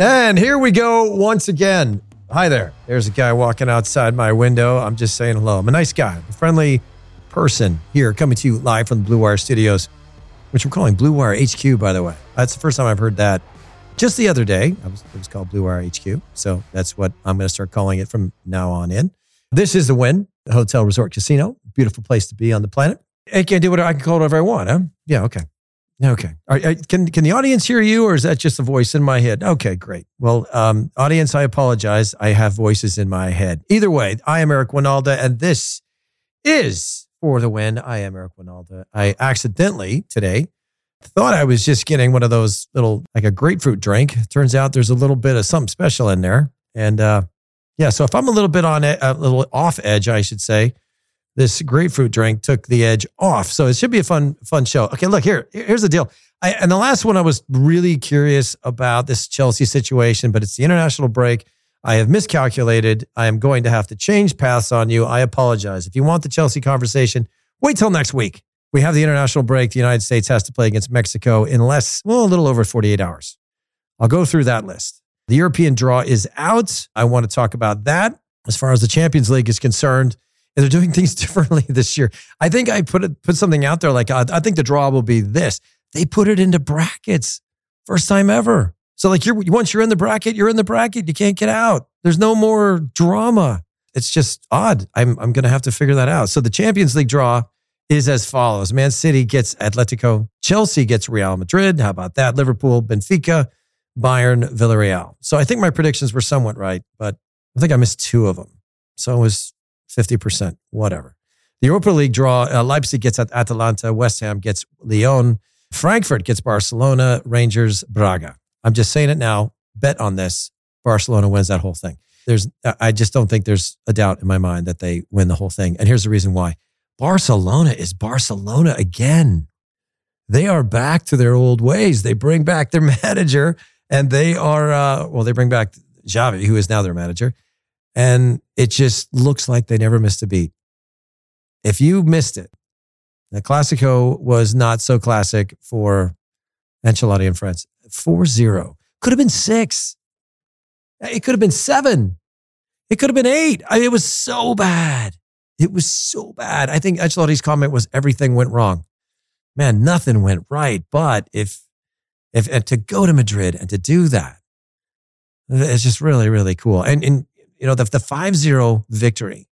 And here we go once again. Hi there. There's a guy walking outside my window. I'm just saying hello. I'm a nice guy, a friendly person here coming to you live from the Blue Wire Studios, which we're calling Blue Wire HQ, by the way. That's the first time I've heard that. Just the other day, I was, it was called Blue Wire HQ. So that's what I'm going to start calling it from now on in. This is the Wynn, Hotel Resort Casino. Beautiful place to be on the planet. I can do whatever I can call it whatever I want, huh? Yeah, okay. Okay. Can can the audience hear you, or is that just a voice in my head? Okay, great. Well, um, audience, I apologize. I have voices in my head. Either way, I am Eric Wynalda, and this is for the win. I am Eric Wynalda. I accidentally today thought I was just getting one of those little like a grapefruit drink. Turns out there's a little bit of something special in there, and uh, yeah. So if I'm a little bit on a little off edge, I should say this grapefruit drink took the edge off. So it should be a fun, fun show. Okay, look here. Here's the deal. I, and the last one, I was really curious about this Chelsea situation, but it's the international break. I have miscalculated. I am going to have to change paths on you. I apologize. If you want the Chelsea conversation, wait till next week. We have the international break. The United States has to play against Mexico in less, well, a little over 48 hours. I'll go through that list. The European draw is out. I want to talk about that. As far as the Champions League is concerned, they're doing things differently this year. I think I put it, put something out there like I, I think the draw will be this. They put it into brackets, first time ever. So like you're once you're in the bracket, you're in the bracket. You can't get out. There's no more drama. It's just odd. I'm I'm gonna have to figure that out. So the Champions League draw is as follows: Man City gets Atletico, Chelsea gets Real Madrid. How about that? Liverpool, Benfica, Bayern, Villarreal. So I think my predictions were somewhat right, but I think I missed two of them. So it was 50%, whatever. The Europa League draw, uh, Leipzig gets at Atalanta, West Ham gets Lyon, Frankfurt gets Barcelona, Rangers, Braga. I'm just saying it now. Bet on this. Barcelona wins that whole thing. There's, I just don't think there's a doubt in my mind that they win the whole thing. And here's the reason why Barcelona is Barcelona again. They are back to their old ways. They bring back their manager and they are, uh, well, they bring back Xavi, who is now their manager. And it just looks like they never missed a beat. If you missed it, the Classico was not so classic for Ancelotti and friends. 4 0. Could have been six. It could have been seven. It could have been eight. I mean, it was so bad. It was so bad. I think Ancelotti's comment was everything went wrong. Man, nothing went right. But if, if, and to go to Madrid and to do that, it's just really, really cool. And, and you know, the, the 5 0 victory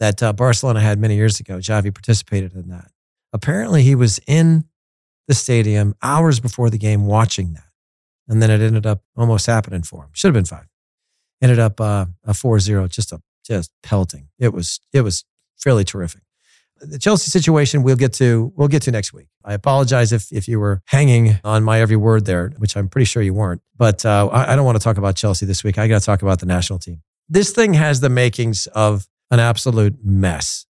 that uh, Barcelona had many years ago, Xavi participated in that. Apparently, he was in the stadium hours before the game watching that. And then it ended up almost happening for him. Should have been five. Ended up uh, a 4 0, just a just pelting. It was it was fairly terrific the Chelsea situation we'll get to we'll get to next week. I apologize if if you were hanging on my every word there, which I'm pretty sure you weren't. But uh, I, I don't want to talk about Chelsea this week. I got to talk about the national team. This thing has the makings of an absolute mess.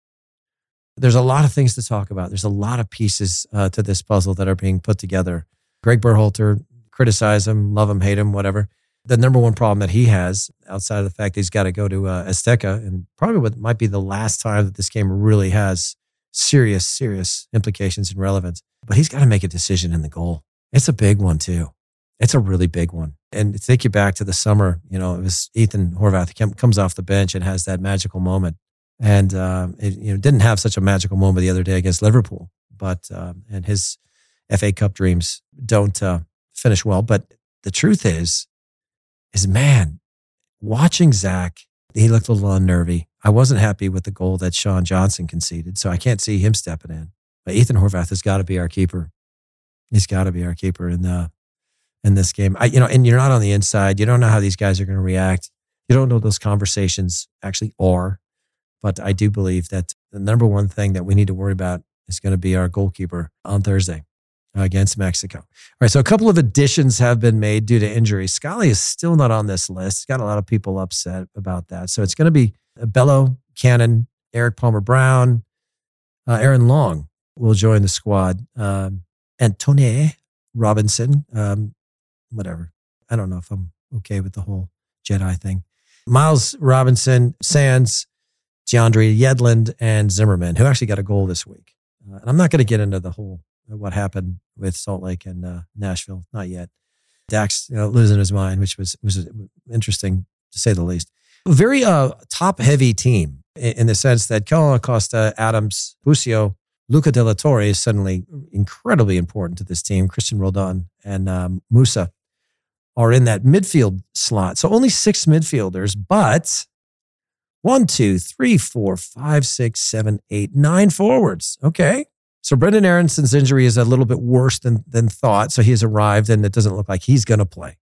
There's a lot of things to talk about. There's a lot of pieces uh, to this puzzle that are being put together. Greg Berhalter, criticize him, love him, hate him, whatever. The number one problem that he has, outside of the fact that he's got to go to uh, Azteca, and probably what might be the last time that this game really has serious, serious implications and relevance. But he's got to make a decision in the goal. It's a big one too. It's a really big one. And take you back to the summer, you know, it was Ethan Horvath comes off the bench and has that magical moment. And uh, it you know didn't have such a magical moment the other day against Liverpool, but uh, and his FA Cup dreams don't uh, finish well. But the truth is, is man, watching Zach, he looked a little unnervy. I wasn't happy with the goal that Sean Johnson conceded, so I can't see him stepping in. But Ethan Horvath has got to be our keeper. He's got to be our keeper in the in this game. I, you know, and you're not on the inside. You don't know how these guys are going to react. You don't know those conversations actually are. But I do believe that the number one thing that we need to worry about is going to be our goalkeeper on Thursday against Mexico. All right, so a couple of additions have been made due to injury. Scally is still not on this list. Got a lot of people upset about that. So it's going to be Bello, Cannon, Erik Palmer Brown, uh, Aaron Long will join the squad. Um, Antonee Robinson, um, whatever. I don't know if I'm okay with the whole Jedi thing. Miles Robinson, Sands, DeAndre Yedlin, and Zimmerman, who actually got a goal this week. Uh, and I'm not going to get into the whole uh, what happened with Salt Lake and uh, Nashville, not yet. Dax you know, losing his mind, which was was interesting to say the least. Very uh, top heavy team in, in the sense that Kellyn Acosta, Adams, Busio, Luca De La Torre is suddenly incredibly important to this team. Cristian Roldan and um, Musah are in that midfield slot. So only six midfielders, but one, two, three, four, five, six, seven, eight, nine forwards. Okay. So Brendan Aaronson's injury is a little bit worse than, than thought. So he has arrived and it doesn't look like he's going to play.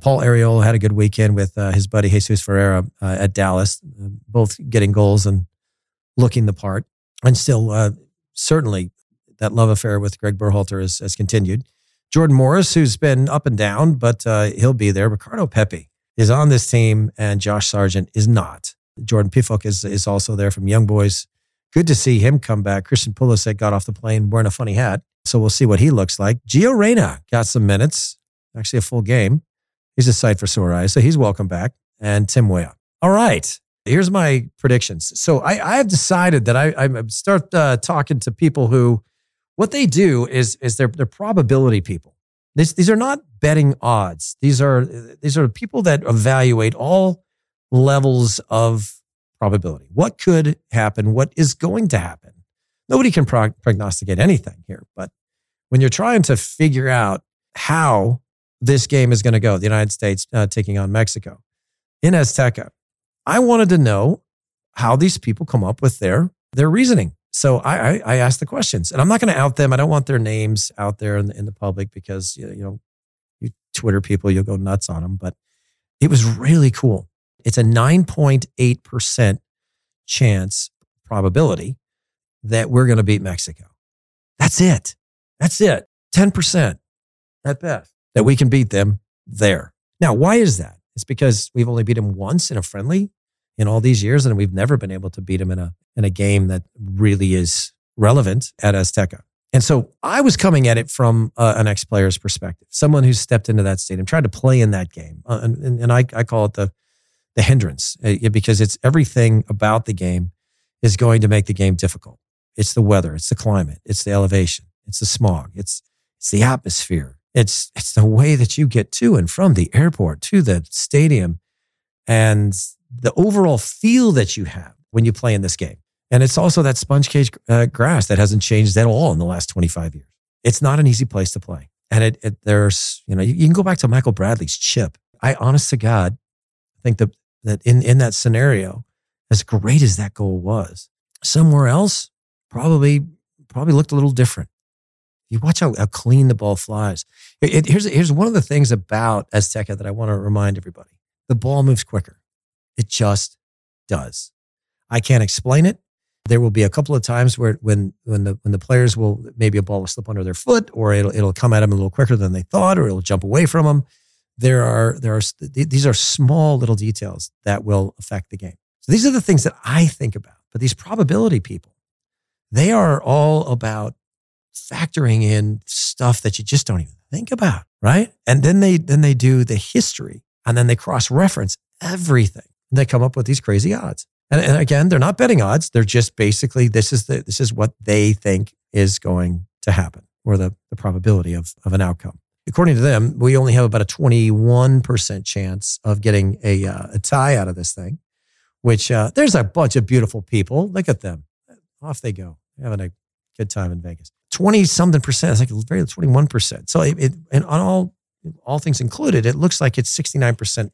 Paul Arriola had a good weekend with uh, his buddy Jesus Ferreira uh, at Dallas, uh, both getting goals and looking the part. And still, uh, certainly, that love affair with Greg Berhalter has, has continued. Jordan Morris, who's been up and down, but uh, he'll be there. Ricardo Pepi is on this team, and Josh Sargent is not. Jordan Pefok is, is also there from Young Boys. Good to see him come back. Christian Pulisic got off the plane wearing a funny hat, so we'll see what he looks like. Gio Reyna got some minutes, actually a full game. He's a sight for sore eyes, so he's welcome back. And Tim Weah. All right, here's my predictions. So I, I have decided that I, I start uh, talking to people who what they do is is they're they're probability people. These these are not betting odds. These are these are people that evaluate all levels of probability. What could happen? What is going to happen? Nobody can prognosticate anything here, but when you're trying to figure out how this game is going to go, the United States uh, taking on Mexico in Azteca, I wanted to know how these people come up with their their reasoning. So I, I, I asked the questions, and I'm not going to out them. I don't want their names out there in the, in the public because you know, you Twitter people, you'll go nuts on them. But it was really cool. It's a 9.8 percent chance probability that we're going to beat Mexico. That's it. That's it. 10 percent at best that we can beat them there. Now, why is that? It's because we've only beat them once in a friendly in all these years, and we've never been able to beat them in a in a game that really is relevant at Azteca. And so I was coming at it from uh, an ex player's perspective, someone who stepped into that stadium, tried to play in that game, uh, and, and I, I call it the the hindrance uh, because it's everything about the game is going to make the game difficult. It's the weather, it's the climate, it's the elevation, it's the smog, it's it's the atmosphere, it's it's the way that you get to and from the airport to the stadium, and the overall feel that you have when you play in this game. And it's also that sponge cage uh, grass that hasn't changed at all in the last 25 years. It's not an easy place to play. And it, it there's, you know, you, you, can go back to Michael Bradley's chip. I, honest to God, think that, that in, in that scenario, as great as that goal was, somewhere else probably, probably looked a little different. You watch how, how clean the ball flies. It, it, here's, here's one of the things about Azteca that I want to remind everybody. The ball moves quicker. It just does. I can't explain it. There will be a couple of times where when when the when the players will maybe a ball will slip under their foot or it'll it'll come at them a little quicker than they thought or it'll jump away from them. There are there are these are small little details that will affect the game. So these are the things that I think about. But these probability people, they are all about factoring in stuff that you just don't even think about, right? And then they then they do the history and then they cross reference everything And they come up with these crazy odds. And, and again, they're not betting odds. They're just basically this is the this is what they think is going to happen or the, the probability of, of an outcome. According to them, we only have about a 21% chance of getting a, uh, a tie out of this thing, which uh, there's a bunch of beautiful people. Look at them. Off they go, having a good time in Vegas. 20 something percent. It's like very 21%. So it, it, and on all, all things included, it looks like it's 69%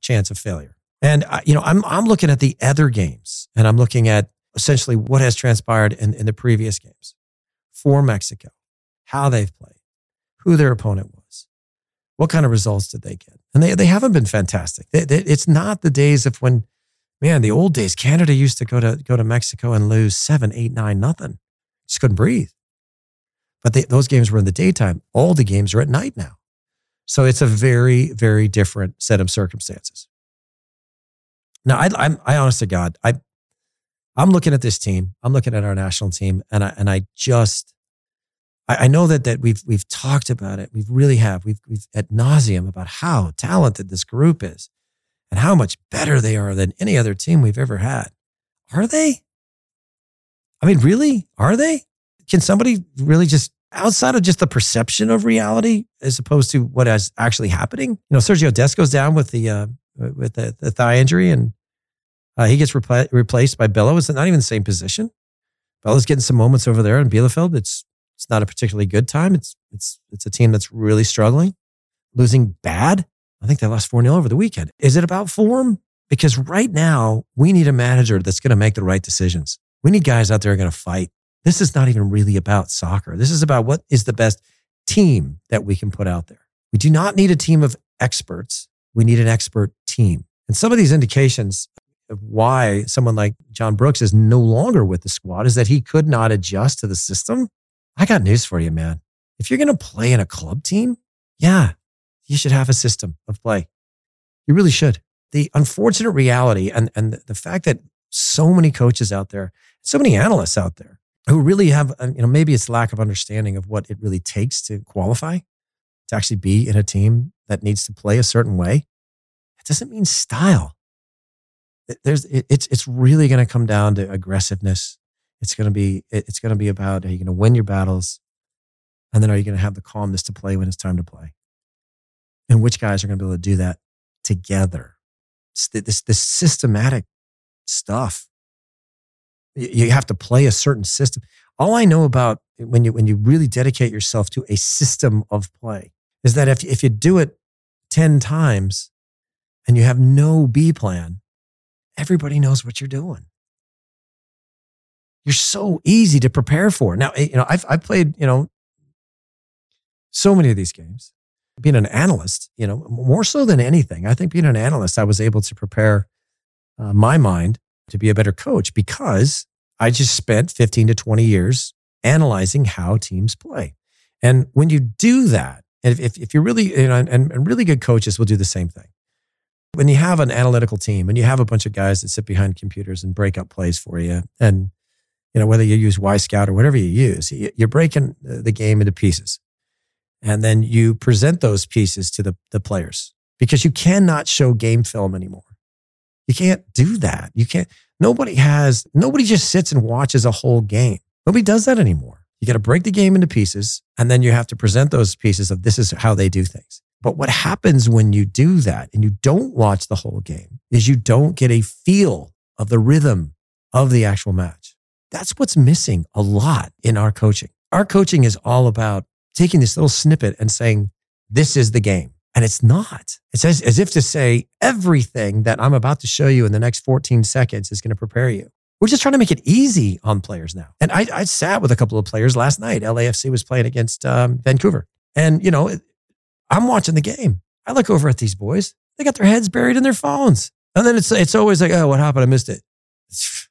chance of failure. And you know, I'm I'm looking at the other games, and I'm looking at essentially what has transpired in, in the previous games for Mexico, how they've played, who their opponent was, what kind of results did they get, and they they haven't been fantastic. It's not the days of when, man, the old days. Canada used to go to go to Mexico and lose seven, eight, nine, nothing. Just couldn't breathe. But they, those games were in the daytime. All the games are at night now. So it's a very, very different set of circumstances. Now, I, I'm, I honest to God, I, I'm looking at this team. I'm looking at our national team, and I, and I just, I, I know that that we've we've talked about it. We really have. We've we've at nauseum about how talented this group is, and how much better they are than any other team we've ever had. Are they? I mean, really? Are they? Can somebody really just outside of just the perception of reality as opposed to what is actually happening. You know, Sergiño Dest goes down with the uh, with the, the thigh injury, and uh, he gets repla- replaced by Bello. It's not even the same position. Bello's getting some moments over there in Bielefeld. It's it's not a particularly good time. It's it's it's a team that's really struggling, losing bad. I think they lost 4 0 over the weekend. Is it about form? Because right now, we need a manager that's going to make the right decisions. We need guys out there going to fight. This is not even really about soccer. This is about what is the best team that we can put out there. We do not need a team of experts. We need an expert team. And some of these indications of why someone like John Brooks is no longer with the squad is that he could not adjust to the system. I got news for you, man. If you're going to play in a club team, yeah, you should have a system of play. You really should. The unfortunate reality and, and the fact that so many coaches out there, so many analysts out there who really have, uh, you know, maybe it's lack of understanding of what it really takes to qualify, to actually be in a team that needs to play a certain way. It doesn't mean style. There's, it's, it's really going to come down to aggressiveness. It's going to be, it's going to be about, are you going to win your battles? And then are you going to have the calmness to play when it's time to play? And which guys are going to be able to do that together? It's this, this systematic stuff. You have to play a certain system. All I know about when you, when you really dedicate yourself to a system of play is that if, if you do it 10 times and you have no B plan, everybody knows what you're doing. You're so easy to prepare for. Now, you know, I've, I've played, you know, so many of these games. Being an analyst, you know, more so than anything, I think being an analyst, I was able to prepare uh, my mind to be a better coach because I just spent 15 to 20 years analyzing how teams play. And when you do that, if, if you're really, you know, and, and really good coaches will do the same thing. When you have an analytical team and you have a bunch of guys that sit behind computers and break up plays for you, and you know whether you use Y Wyscout or whatever you use, you're breaking the game into pieces, and then you present those pieces to the, the players because you cannot show game film anymore. You can't do that. You can't. Nobody has. Nobody just sits and watches a whole game. Nobody does that anymore. You got to break the game into pieces and then you have to present those pieces of this is how they do things. But what happens when you do that and you don't watch the whole game is you don't get a feel of the rhythm of the actual match. That's what's missing a lot in our coaching. Our coaching is all about taking this little snippet and saying, this is the game. And it's not. It's as, as if to say everything that I'm about to show you in the next 14 seconds is going to prepare you. We're just trying to make it easy on players now. And I, I sat with a couple of players last night. LAFC was playing against um, Vancouver. And, you know, I'm watching the game. I look over at these boys. They got their heads buried in their phones. And then it's, it's always like, oh, what happened? I missed it.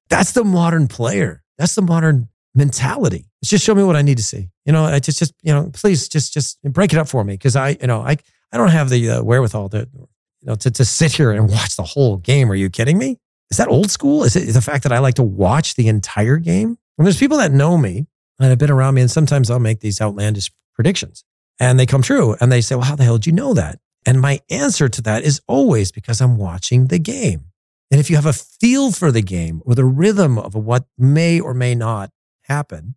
That's the modern player. That's the modern mentality. It's just show me what I need to see. You know, I just, just, you know, please just, just break it up for me. Cause I, you know, I, I don't have the uh, wherewithal to, you know, to, to sit here and watch the whole game. Are you kidding me? Is that old school? Is it the fact that I like to watch the entire game? And there's people that know me and have been around me, and sometimes I'll make these outlandish predictions and they come true. And they say, Well, how the hell did you know that? And my answer to that is always because I'm watching the game. And if you have a feel for the game or the rhythm of what may or may not happen,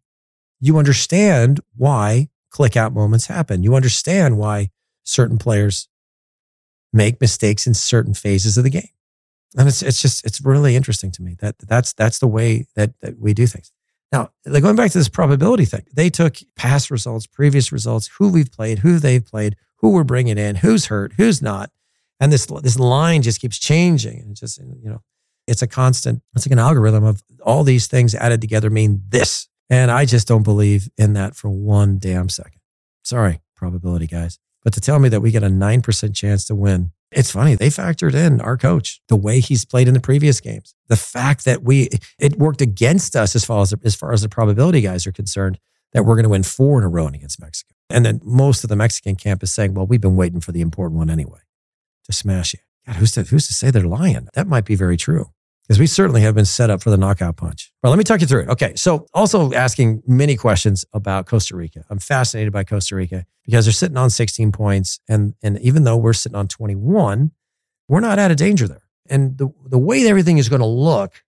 you understand why click out moments happen. You understand why certain players make mistakes in certain phases of the game. And it's, it's just, it's really interesting to me that that's, that's the way that, that we do things. Now, going back to this probability thing, they took past results, previous results, who we've played, who they've played, who we're bringing in, who's hurt, who's not. And this, this line just keeps changing. And just, you know, it's a constant, it's like an algorithm of all these things added together mean this. And I just don't believe in that for one damn second. Sorry, probability guys. But to tell me that we get a 9% chance to win, it's funny. They factored in our coach, the way he's played in the previous games, the fact that we, it worked against us as far as, as far as the probability guys are concerned that we're going to win four in a row against Mexico. And then most of the Mexican camp is saying, well, we've been waiting for the important one anyway to smash you. God, who's to, who's to say they're lying? That might be very true because we certainly have been set up for the knockout punch. Well, let me talk you through it. Okay. So, also asking many questions about Costa Rica. I'm fascinated by Costa Rica because they're sitting on 16 points. And, and even though we're sitting on 21, we're not out of danger there. And the, the way everything is going to look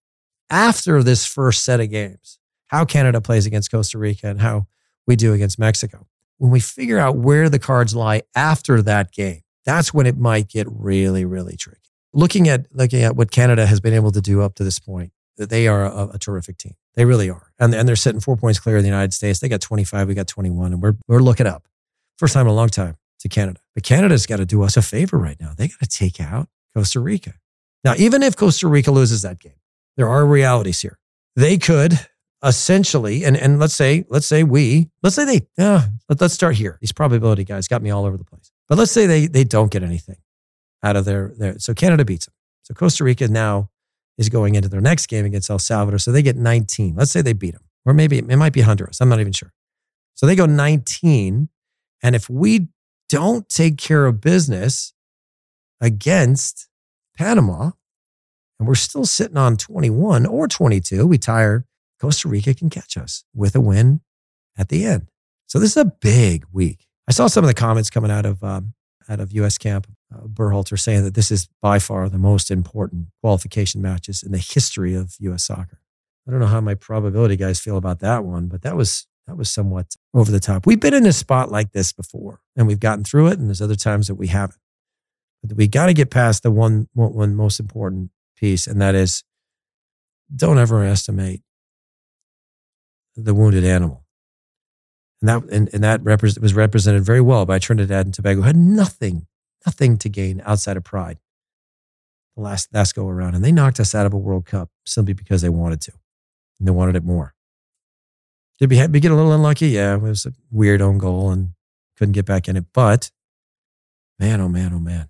after this first set of games, how Canada plays against Costa Rica and how we do against Mexico. When we figure out where the cards lie after that game, that's when it might get really, really tricky. Looking at looking at what Canada has been able to do up to this point, they are a, a terrific team. They really are, and and they're sitting four points clear of the United States. They got 25, we got 21, and we're we're looking up. First time in a long time to Canada, but Canada's got to do us a favor right now. They got to take out Costa Rica. Now, even if Costa Rica loses that game, there are realities here. They could essentially, and, and let's say, let's say we, let's say they, uh, let, us start here. These probability guys got me all over the place. But let's say they, they don't get anything out of their, their, so Canada beats them. So Costa Rica now is going into their next game against El Salvador. So they get 19. Let's say they beat them, or maybe it might be Honduras. I'm not even sure. So they go 19. And if we don't take care of business against Panama, and we're still sitting on 21 or 22, we tire Costa Rica can catch us with a win at the end. So this is a big week. I saw some of the comments coming out of um, out of U.S. camp. Uh, Berhalter saying that this is by far the most important qualification matches in the history of U.S. soccer. I don't know how my probability guys feel about that one, but that was that was somewhat over the top. We've been in a spot like this before, and we've gotten through it. And there's other times that we haven't. But we got to get past the one, one, one most important piece, and that is don't ever estimate the wounded animal. And that, and, and that represent, was represented very well by Trinidad and Tobago, who had nothing, nothing to gain outside of pride the last, last go around. And they knocked us out of a World Cup simply because they wanted to. And they wanted it more. Did we, we get a little unlucky? Yeah, it was a weird own goal and couldn't get back in it. But man, oh man, oh man.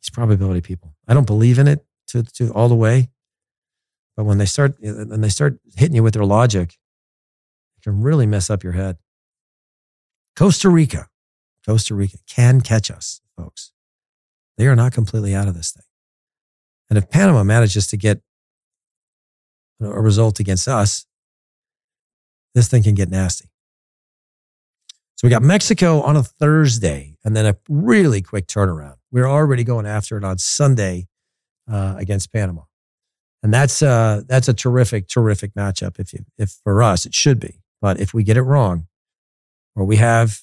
These probability people. I don't believe in it to, to all the way. But when they start eh, eh, when they start hitting you with their logic, can really mess up your head. Costa Rica, Costa Rica can catch us, folks. They are not completely out of this thing. And if Panama manages to get a result against us, this thing can get nasty. So we got Mexico on a Thursday and then a really quick turnaround. We're already going after it on Sunday uh, against Panama and that's uh that's a terrific terrific matchup if you if for us it should be but if we get it wrong or we have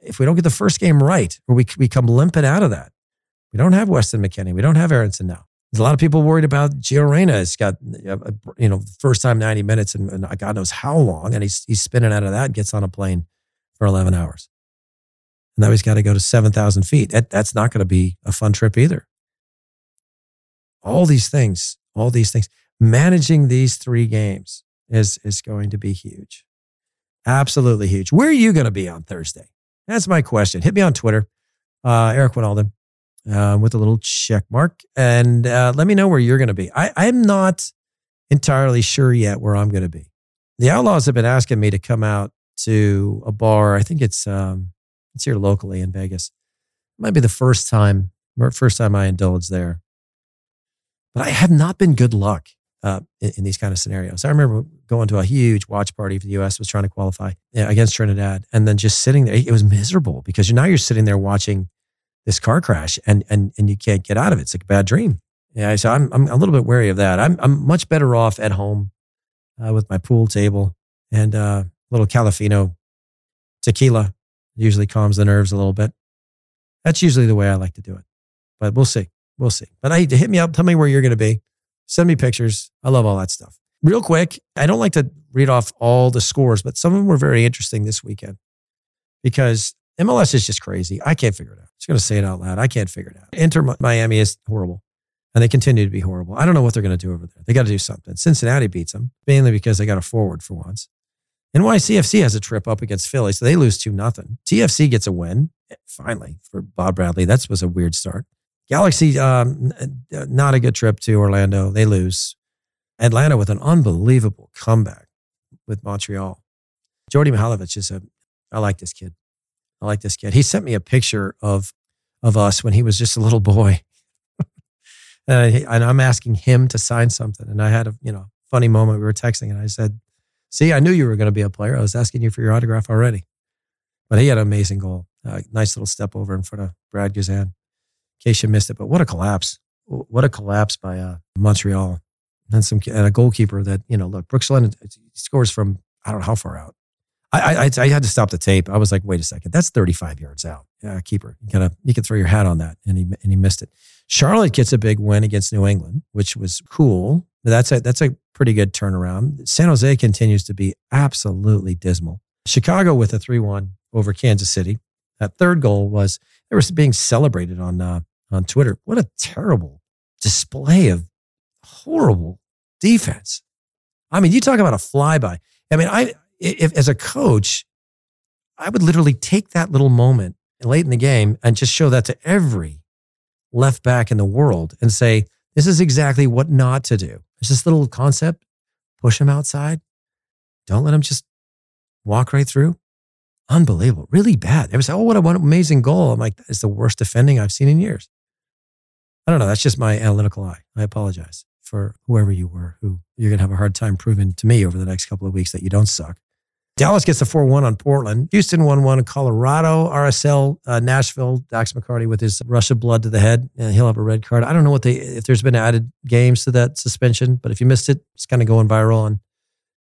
if we don't get the first game right or we, we come limping out of that we don't have Weston McKennie we don't have Aaronson now there's a lot of people worried about Gio Reyna has got uh, uh, you know first time 90 minutes and, and God knows how long and he's he's spinning out of that and gets on a plane for 11 hours and now he's got to go to 7,000 feet that, that's not going to be a fun trip either all these things all these things. Managing these three games is, is going to be huge. Absolutely huge. Where are you going to be on Thursday? That's my question. Hit me on Twitter, uh, Eric Winalden, uh, with a little check mark, and uh, let me know where you're going to be. I, I'm not entirely sure yet where I'm going to be. The Outlaws have been asking me to come out to a bar. I think it's um, it's here locally in Vegas. It might be the first time, first time I indulge there. But I have not been good luck uh, in, in, these kind of scenarios. I remember going to a huge watch party for the U.S. was trying to qualify against Trinidad, and then just sitting there. It was miserable because now you're sitting there watching this car crash, and and and you can't get out of it. It's like a bad dream. Yeah, so I'm I'm a little bit wary of that. I'm I'm much better off at home uh, with my pool table and uh, a little Califino tequila. Usually calms the nerves a little bit. That's usually the way I like to do it, but we'll see. We'll see. But I to hit me up. Tell me where you're going to be. Send me pictures. I love all that stuff. Real quick, I don't like to read off all the scores, but some of them were very interesting this weekend because MLS is just crazy. I can't figure it out. I'm just going to say it out loud. I can't figure it out. Inter Miami is horrible and they continue to be horrible. I don't know what they're going to do over there. They got to do something. Cincinnati beats them mainly because they got a forward for once. NYCFC has a trip up against Philly, so they lose 2 nothing. TFC gets a win, finally, for Bob Bradley. That was a weird start. Galaxy, um, not a good trip to Orlando. They lose. Atlanta with an unbelievable comeback with Montreal. Djordje Mihailovic is a, I like this kid. I like this kid. He sent me a picture of, of us when he was just a little boy. and, I, am asking him to sign something. And I had a, you know, funny moment. We were texting and I said, see, I knew you were going to be a player. I was asking you for your autograph already. But he had an amazing goal. Uh, nice little step over in front of Brad Guzan in case you missed it. But what a collapse! What a collapse by uh, Montreal and some and a goalkeeper that you know. Look, Brooks Lennon scores from I don't know how far out. I, I, I had to stop the tape. I was like, wait a second, that's 35 yards out. Yeah, keeper. You gotta, you can throw your hat on that. And he, and he missed it. Charlotte gets a big win against New England, which was cool. That's a, that's a pretty good turnaround. San Jose continues to be absolutely dismal. Chicago with a 3 1 over Kansas City. That third goal was, it was being celebrated on, uh, on Twitter. What a terrible display of horrible defense. I mean, you talk about a flyby. I mean, I, if as a coach, I would literally take that little moment late in the game and just show that to every left back in the world and say, this is exactly what not to do. It's this little concept. Push him outside. Don't let him just walk right through. Unbelievable. Really bad. They was, oh, what an amazing goal. I'm like, it's the worst defending I've seen in years. I don't know. That's just my analytical eye. I apologize for whoever you were, who you're going to have a hard time proving to me over the next couple of weeks that you don't suck. Dallas gets the 4 1 on Portland. Houston 1 1 in Colorado. RSL, uh, Nashville, Dax McCarty with his rush of blood to the head. And he'll have a red card. I don't know what they, if there's been added games to that suspension, but if you missed it, it's kind of going viral on,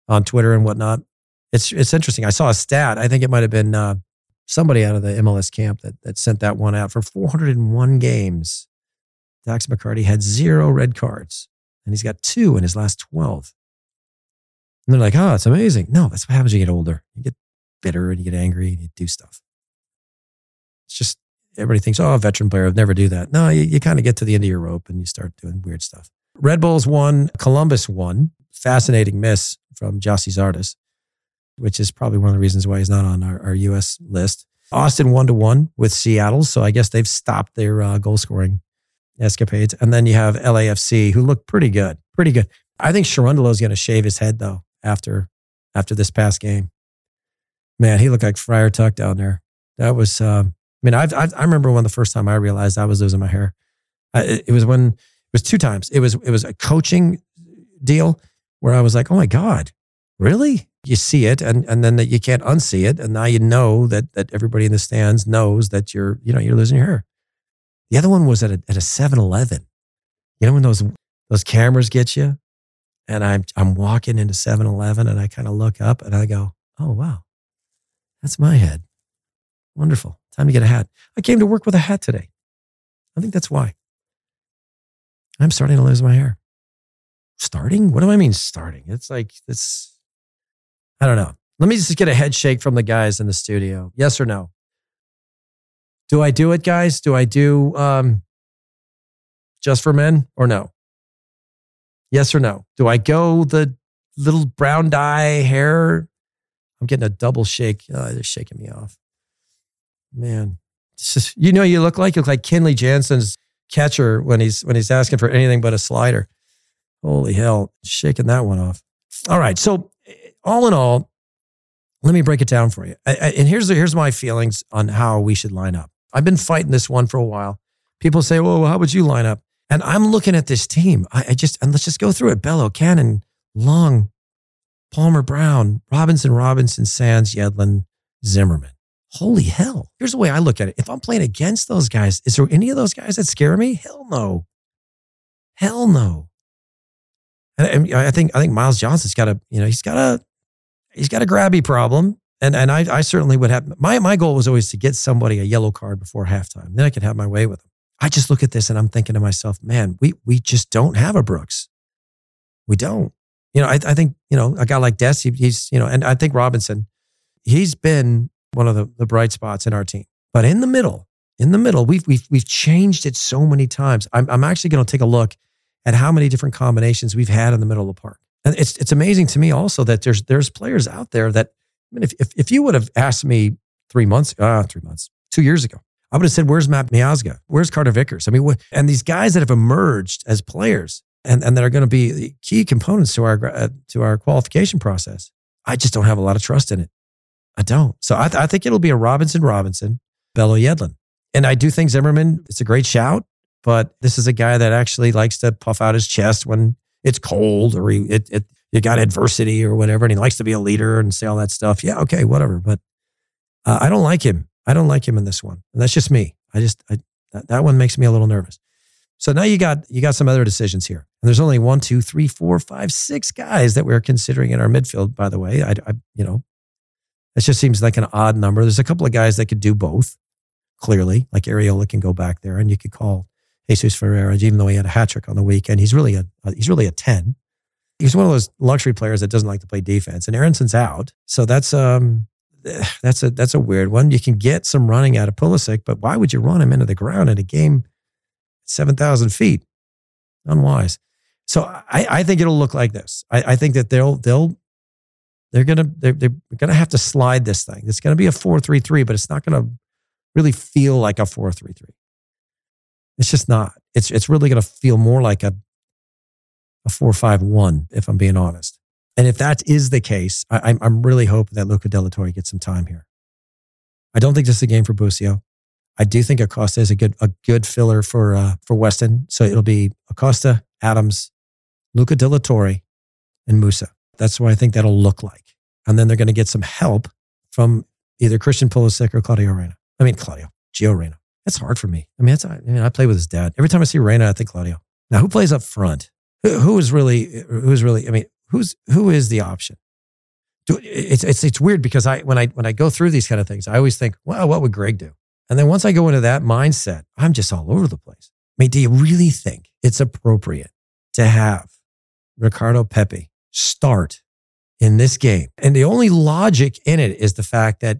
on Twitter and whatnot. It's, it's interesting. I saw a stat. I think it might have been uh, somebody out of the MLS camp that, that sent that one out for 401 games. Dax McCarty had zero red cards, and he's got two in his last 12. And they're like, oh, it's amazing. No, that's what happens when you get older. You get bitter and you get angry and you do stuff. It's just everybody thinks, oh, a veteran player would never do that. No, you, you kind of get to the end of your rope and you start doing weird stuff. Red Bulls won, Columbus won. Fascinating miss from Gyasi Zardes, which is probably one of the reasons why he's not on our, our U.S. list. Austin one to one with Seattle, so I guess they've stopped their uh, goal scoring escapades. And then you have LAFC, who look pretty good, pretty good. I think Cherundolo is going to shave his head though after after this past game. Man, he looked like Friar Tuck down there. That was, um, I mean, I've, I've, i remember when the first time I realized I was losing my hair. I, it, it was when it was two times. It was it was a coaching deal where I was like, oh my god, really? You see it, and and then you can't unsee it, and now you know that that everybody in the stands knows that you're you know you're losing your hair. The other one was at a at a 7-Eleven. You know when those those cameras get you and I'm I'm walking into 7-Eleven and I kind of look up and I go, "Oh wow. That's my head. Wonderful. Time to get a hat. I came to work with a hat today. I think that's why. I'm starting to lose my hair. Starting? What do I mean starting? It's like it's I don't know. Let me just get a head shake from the guys in the studio. Yes or no? Do I do it, guys? Do I do um, just for men or no? Yes or no? Do I go the little brown dye hair? I'm getting a double shake. Oh, they're shaking me off. Man, just, you know, you look like you look like Kenley Jansen's catcher when he's when he's asking for anything but a slider. Holy hell, shaking that one off. All right, so all in all, let me break it down for you. I, I, and here's here's my feelings on how we should line up. I've been fighting this one for a while. People say, "Well, how would you line up?" And I'm looking at this team. I, I just, and let's just go through it. Bello, Cannon, Long, Palmer Brown, Robinson, Robinson, Sands, Yedlin, Zimmerman. Holy hell. Here's the way I look at it. If I'm playing against those guys, is there any of those guys that scare me? Hell no. Hell no. And I think I think Miles Johnson's got a, you know, he's got a he's got a grabby problem. And and I, I certainly would have my my goal was always to get somebody a yellow card before halftime. Then I could have my way with them. I just look at this and I'm thinking to myself, man, we we just don't have a Brooks. We don't. You know, I, I think, you know, a guy like Des, he, he's, you know, and I think Robinson, he's been one of the, the bright spots in our team. But in the middle, in the middle, we've we've we've changed it so many times. I'm I'm actually going to take a look at how many different combinations we've had in the middle of the park. And it's it's amazing to me also that there's there's players out there that mean, if if, if you would have asked me three months, uh, three months, two years ago, I would have said, where's Matt Miazga? Where's Carter Vickers? I mean, and these guys that have emerged as players and, and that are going to be key components to our, uh, to our qualification process. I just don't have a lot of trust in it. I don't. So I, th- I think it'll be a Robinson Robinson, Bello Yedlin. And I do think Zimmerman, it's a great shout, but this is a guy that actually likes to puff out his chest when it's cold or he, it, it, you got adversity or whatever. And he likes to be a leader and say all that stuff. Yeah, okay, whatever. But uh, I don't like him. I don't like him in this one. And that's just me. I just, I, that, that one makes me a little nervous. So now you got, you got some other decisions here. And there's only one, two, three, four, five, six guys that we're considering in our midfield, by the way. I, I you know, It just seems like an odd number. There's a couple of guys that could do both, clearly, like Arriola can go back there, and you could call Jesus Ferreira, even though he had a hat trick on the weekend. He's really a, a he's really a ten. He's one of those luxury players that doesn't like to play defense, and Aaronson's out, so that's um that's a that's a weird one. You can get some running out of Pulisic, but why would you run him into the ground in a game seven thousand feet? Unwise. So I, I think it'll look like this. I, I think that they'll they'll they're gonna they're, they're gonna have to slide this thing. It's gonna be a four three three, but it's not gonna really feel like a four three three. It's just not. It's it's really gonna feel more like a a four five one, if I'm being honest. And if that is the case, I, am I'm really hoping that Luca de Torre gets some time here. I don't think this is a game for Busio. I do think Acosta is a good a good filler for uh, for Weston. So it'll be Acosta, Adams, Luca de Torre, and Musah. That's what I think that'll look like. And then they're going to get some help from either Christian Pulisic or Claudio Reyna. I mean, Claudio, Gio Reyna. That's hard for me. I mean, I mean, I play with his dad. Every time I see Reyna, I think Claudio. Now, who plays up front? Who, is really, who is really, I mean, who's, who is the option? Do, it's, it's, it's weird because I, when I, when I go through these kind of things, I always think, well, what would Greg do? And then once I go into that mindset, I'm just all over the place. I mean, do you really think it's appropriate to have Ricardo Pepi start in this game. And the only logic in it is the fact that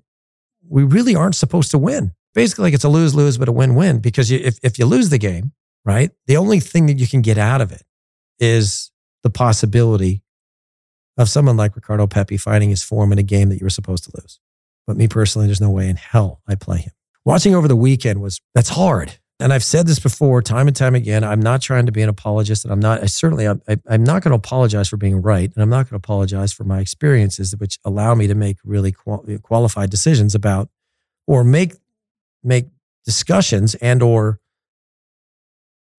we really aren't supposed to win. Basically, like it's a lose lose, but a win win because you, if, if you lose the game, right, the only thing that you can get out of it is the possibility of someone like Ricardo Pepi finding his form in a game that you were supposed to lose. But me personally, there's no way in hell I play him. Watching over the weekend was, that's hard and I've said this before time and time again. I'm not trying to be an apologist, and I'm not. I certainly, I, am not going to apologize for being right, and I'm not going to apologize for my experiences, which allow me to make really qual- qualified decisions about, or make make discussions and or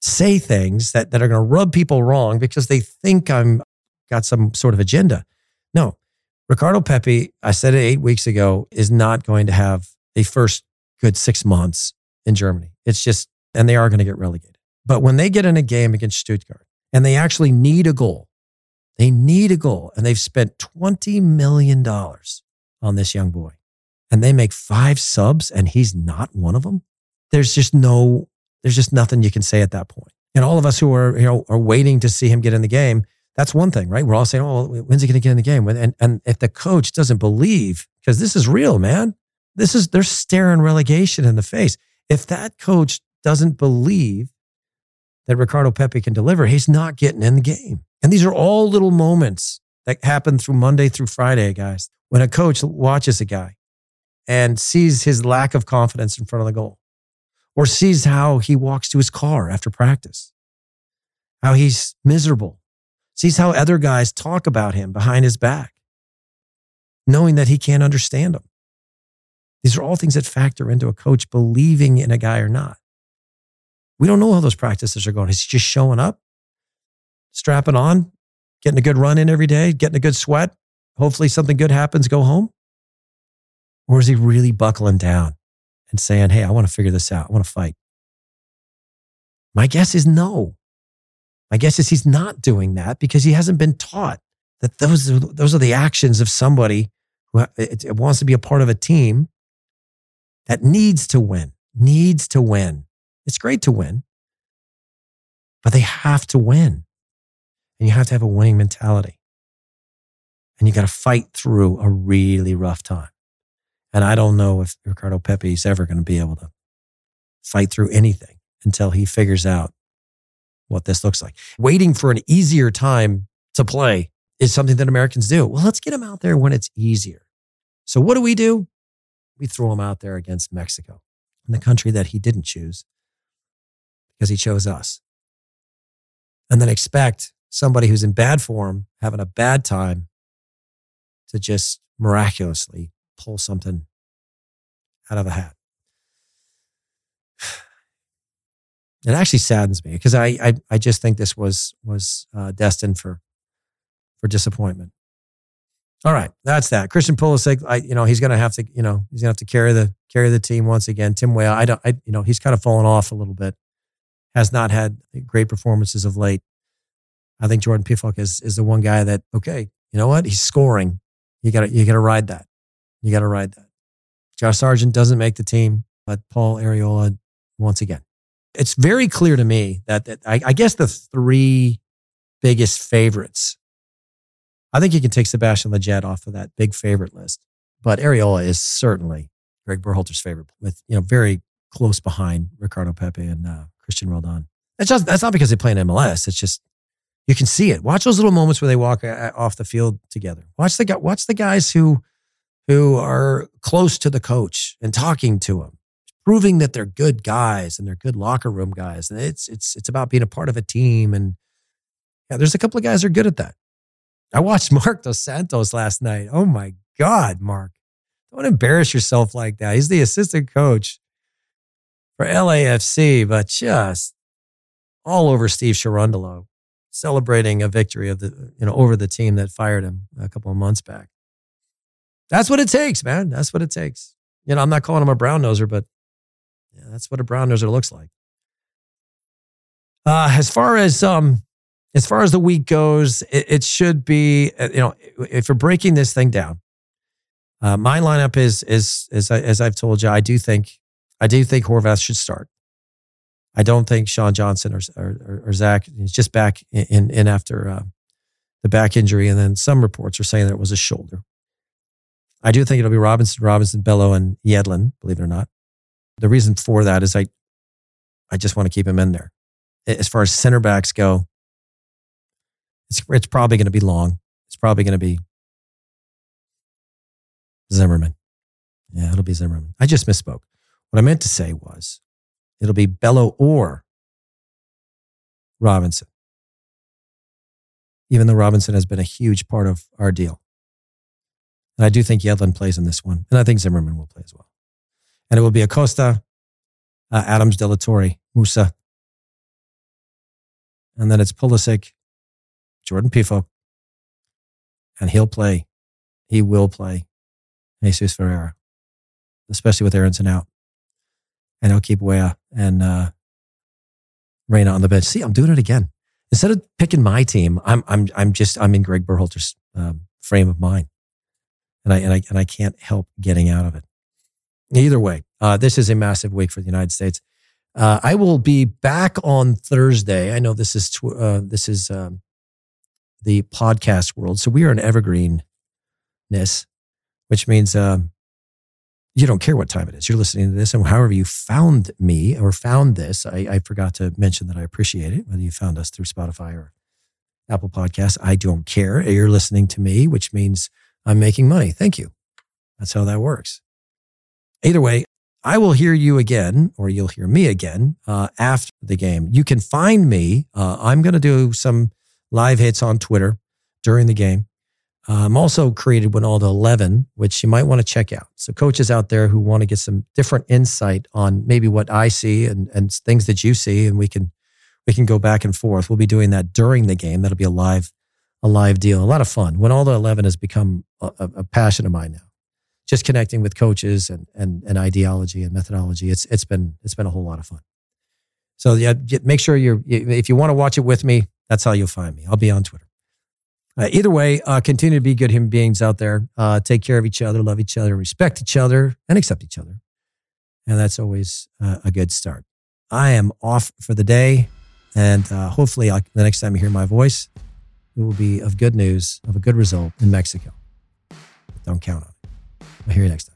say things that that are going to rub people wrong because they think I'm got some sort of agenda. No, Ricardo Pepi, I said it eight weeks ago, is not going to have a first good six months in Germany. It's just, and they are going to get relegated. But when they get in a game against Stuttgart and they actually need a goal, they need a goal, and they've spent $20 million on this young boy, and they make five subs and he's not one of them, there's just no, there's just nothing you can say at that point. And all of us who are, you know, are waiting to see him get in the game, that's one thing, right? We're all saying, oh, when's he going to get in the game? And, and if the coach doesn't believe, because this is real, man, this is, they're staring relegation in the face. If that coach doesn't believe that Ricardo Pepi can deliver, he's not getting in the game. And these are all little moments that happen through Monday through Friday, guys. When a coach watches a guy and sees his lack of confidence in front of the goal, or sees how he walks to his car after practice, how he's miserable, sees how other guys talk about him behind his back, knowing that he can't understand them. These are all things that factor into a coach believing in a guy or not. We don't know how those practices are going. Is he just showing up, strapping on, getting a good run in every day, getting a good sweat? Hopefully something good happens, go home? Or is he really buckling down and saying, hey, I want to figure this out. I want to fight? My guess is no. My guess is he's not doing that because he hasn't been taught that those are, those are the actions of somebody who wants to be a part of a team that needs to win, needs to win. It's great to win, but they have to win. And you have to have a winning mentality. And you got to fight through a really rough time. And I don't know if Ricardo Pepi is ever going to be able to fight through anything until he figures out what this looks like. Waiting for an easier time to play is something that Americans do. Well, let's get him out there when it's easier. So, what do we do? we throw him out there against Mexico, in the country that he didn't choose because he chose us. And then expect somebody who's in bad form, having a bad time, to just miraculously pull something out of a hat. It actually saddens me because I, I, I just think this was was uh, destined for for disappointment. All right, that's that. Christian Pulisic, I you know he's going to have to you know he's going to have to carry the carry the team once again. Tim Weah, I don't I you know he's kind of fallen off a little bit. Has not had great performances of late. I think Jordan Pefok is is the one guy that okay, you know what? He's scoring. You got to you got to ride that. You got to ride that. Josh Sargent doesn't make the team, but Paul Arriola once again. It's very clear to me that, that I, I guess the three biggest favorites. I think you can take Sebastian Lletget off of that big favorite list, but Arriola is certainly Greg Berhalter's favorite, with you know very close behind Ricardo Pepi and uh, Cristian Roldan. That's just that's not because they play in MLS. It's just you can see it. Watch those little moments where they walk uh, off the field together. Watch the watch the guys who who are close to the coach and talking to him, proving that they're good guys and they're good locker room guys. And it's it's it's about being a part of a team. And yeah, there's a couple of guys are good at that. I watched Marc Dos Santos last night. Oh my God, Marc. Don't embarrass yourself like that. He's the assistant coach for LAFC, but just all over Steve Cherundolo, celebrating a victory of the, you know, over the team that fired him a couple of months back. That's what it takes, man. That's what it takes. You know, I'm not calling him a brown noser, but yeah, that's what a brown noser looks like. Uh, as far as um, as far as the week goes, it, it should be uh, you know if you're breaking this thing down, uh, my lineup is is as I, as I've told you, I do think I do think Horvath should start. I don't think Sean Johnson or or, or Zach is just back in in after uh, the back injury, and then some reports are saying that it was a shoulder. I do think it'll be Robinson, Robinson, Bello, and Yedlin. Believe it or not, the reason for that is I I just want to keep him in there. As far as center backs go, it's it's probably going to be long. It's probably going to be Zimmerman. Yeah, it'll be Zimmerman. I just misspoke. What I meant to say was it'll be Bello or Robinson. Even though Robinson has been a huge part of our deal. And I do think Yedlin plays in this one. And I think Zimmerman will play as well. And it will be Acosta, uh, Adams, De Musah. And then it's Pulisic, Jordan Pefok. And he'll play. He will play Jesus Ferreira, especially with Aaronson out. And he'll keep Weah and uh, Reyna on the bench. See, I'm doing it again. Instead of picking my team, I'm I'm I'm just I'm in Greg Berhalter's um, frame of mind, and I and I and I can't help getting out of it. Either way, uh, this is a massive week for the United States. Uh, I will be back on Thursday. I know this is tw- uh, this is um, the podcast world, so we are in evergreenness which means um, you don't care what time it is. You're listening to this, and however you found me or found this, I, I forgot to mention that I appreciate it. Whether you found us through Spotify or Apple Podcasts, I don't care. You're listening to me, which means I'm making money. Thank you. That's how that works. Either way, I will hear you again, or you'll hear me again uh, after the game. You can find me. Uh, I'm going to do some live hits on Twitter during the game. I'm also created Wynalda 11, which you might want to check out. So coaches out there who want to get some different insight on maybe what I see and, and things that you see, and we can we can go back and forth. We'll be doing that during the game. That'll be a live a live deal. A lot of fun. Wynalda 11 has become a, a passion of mine now. Just connecting with coaches and, and, and ideology and methodology. It's, it's been, it's been a whole lot of fun. So yeah, make sure you're, if you want to watch it with me, that's how you'll find me. I'll be on Twitter. Uh, either way, uh, continue to be good human beings out there. Uh, take care of each other, love each other, respect each other, and accept each other. And that's always uh, a good start. I am off for the day. And uh, hopefully, I'll, the next time you hear my voice, it will be of good news, of a good result in Mexico. But don't count on it. I'll hear you next time.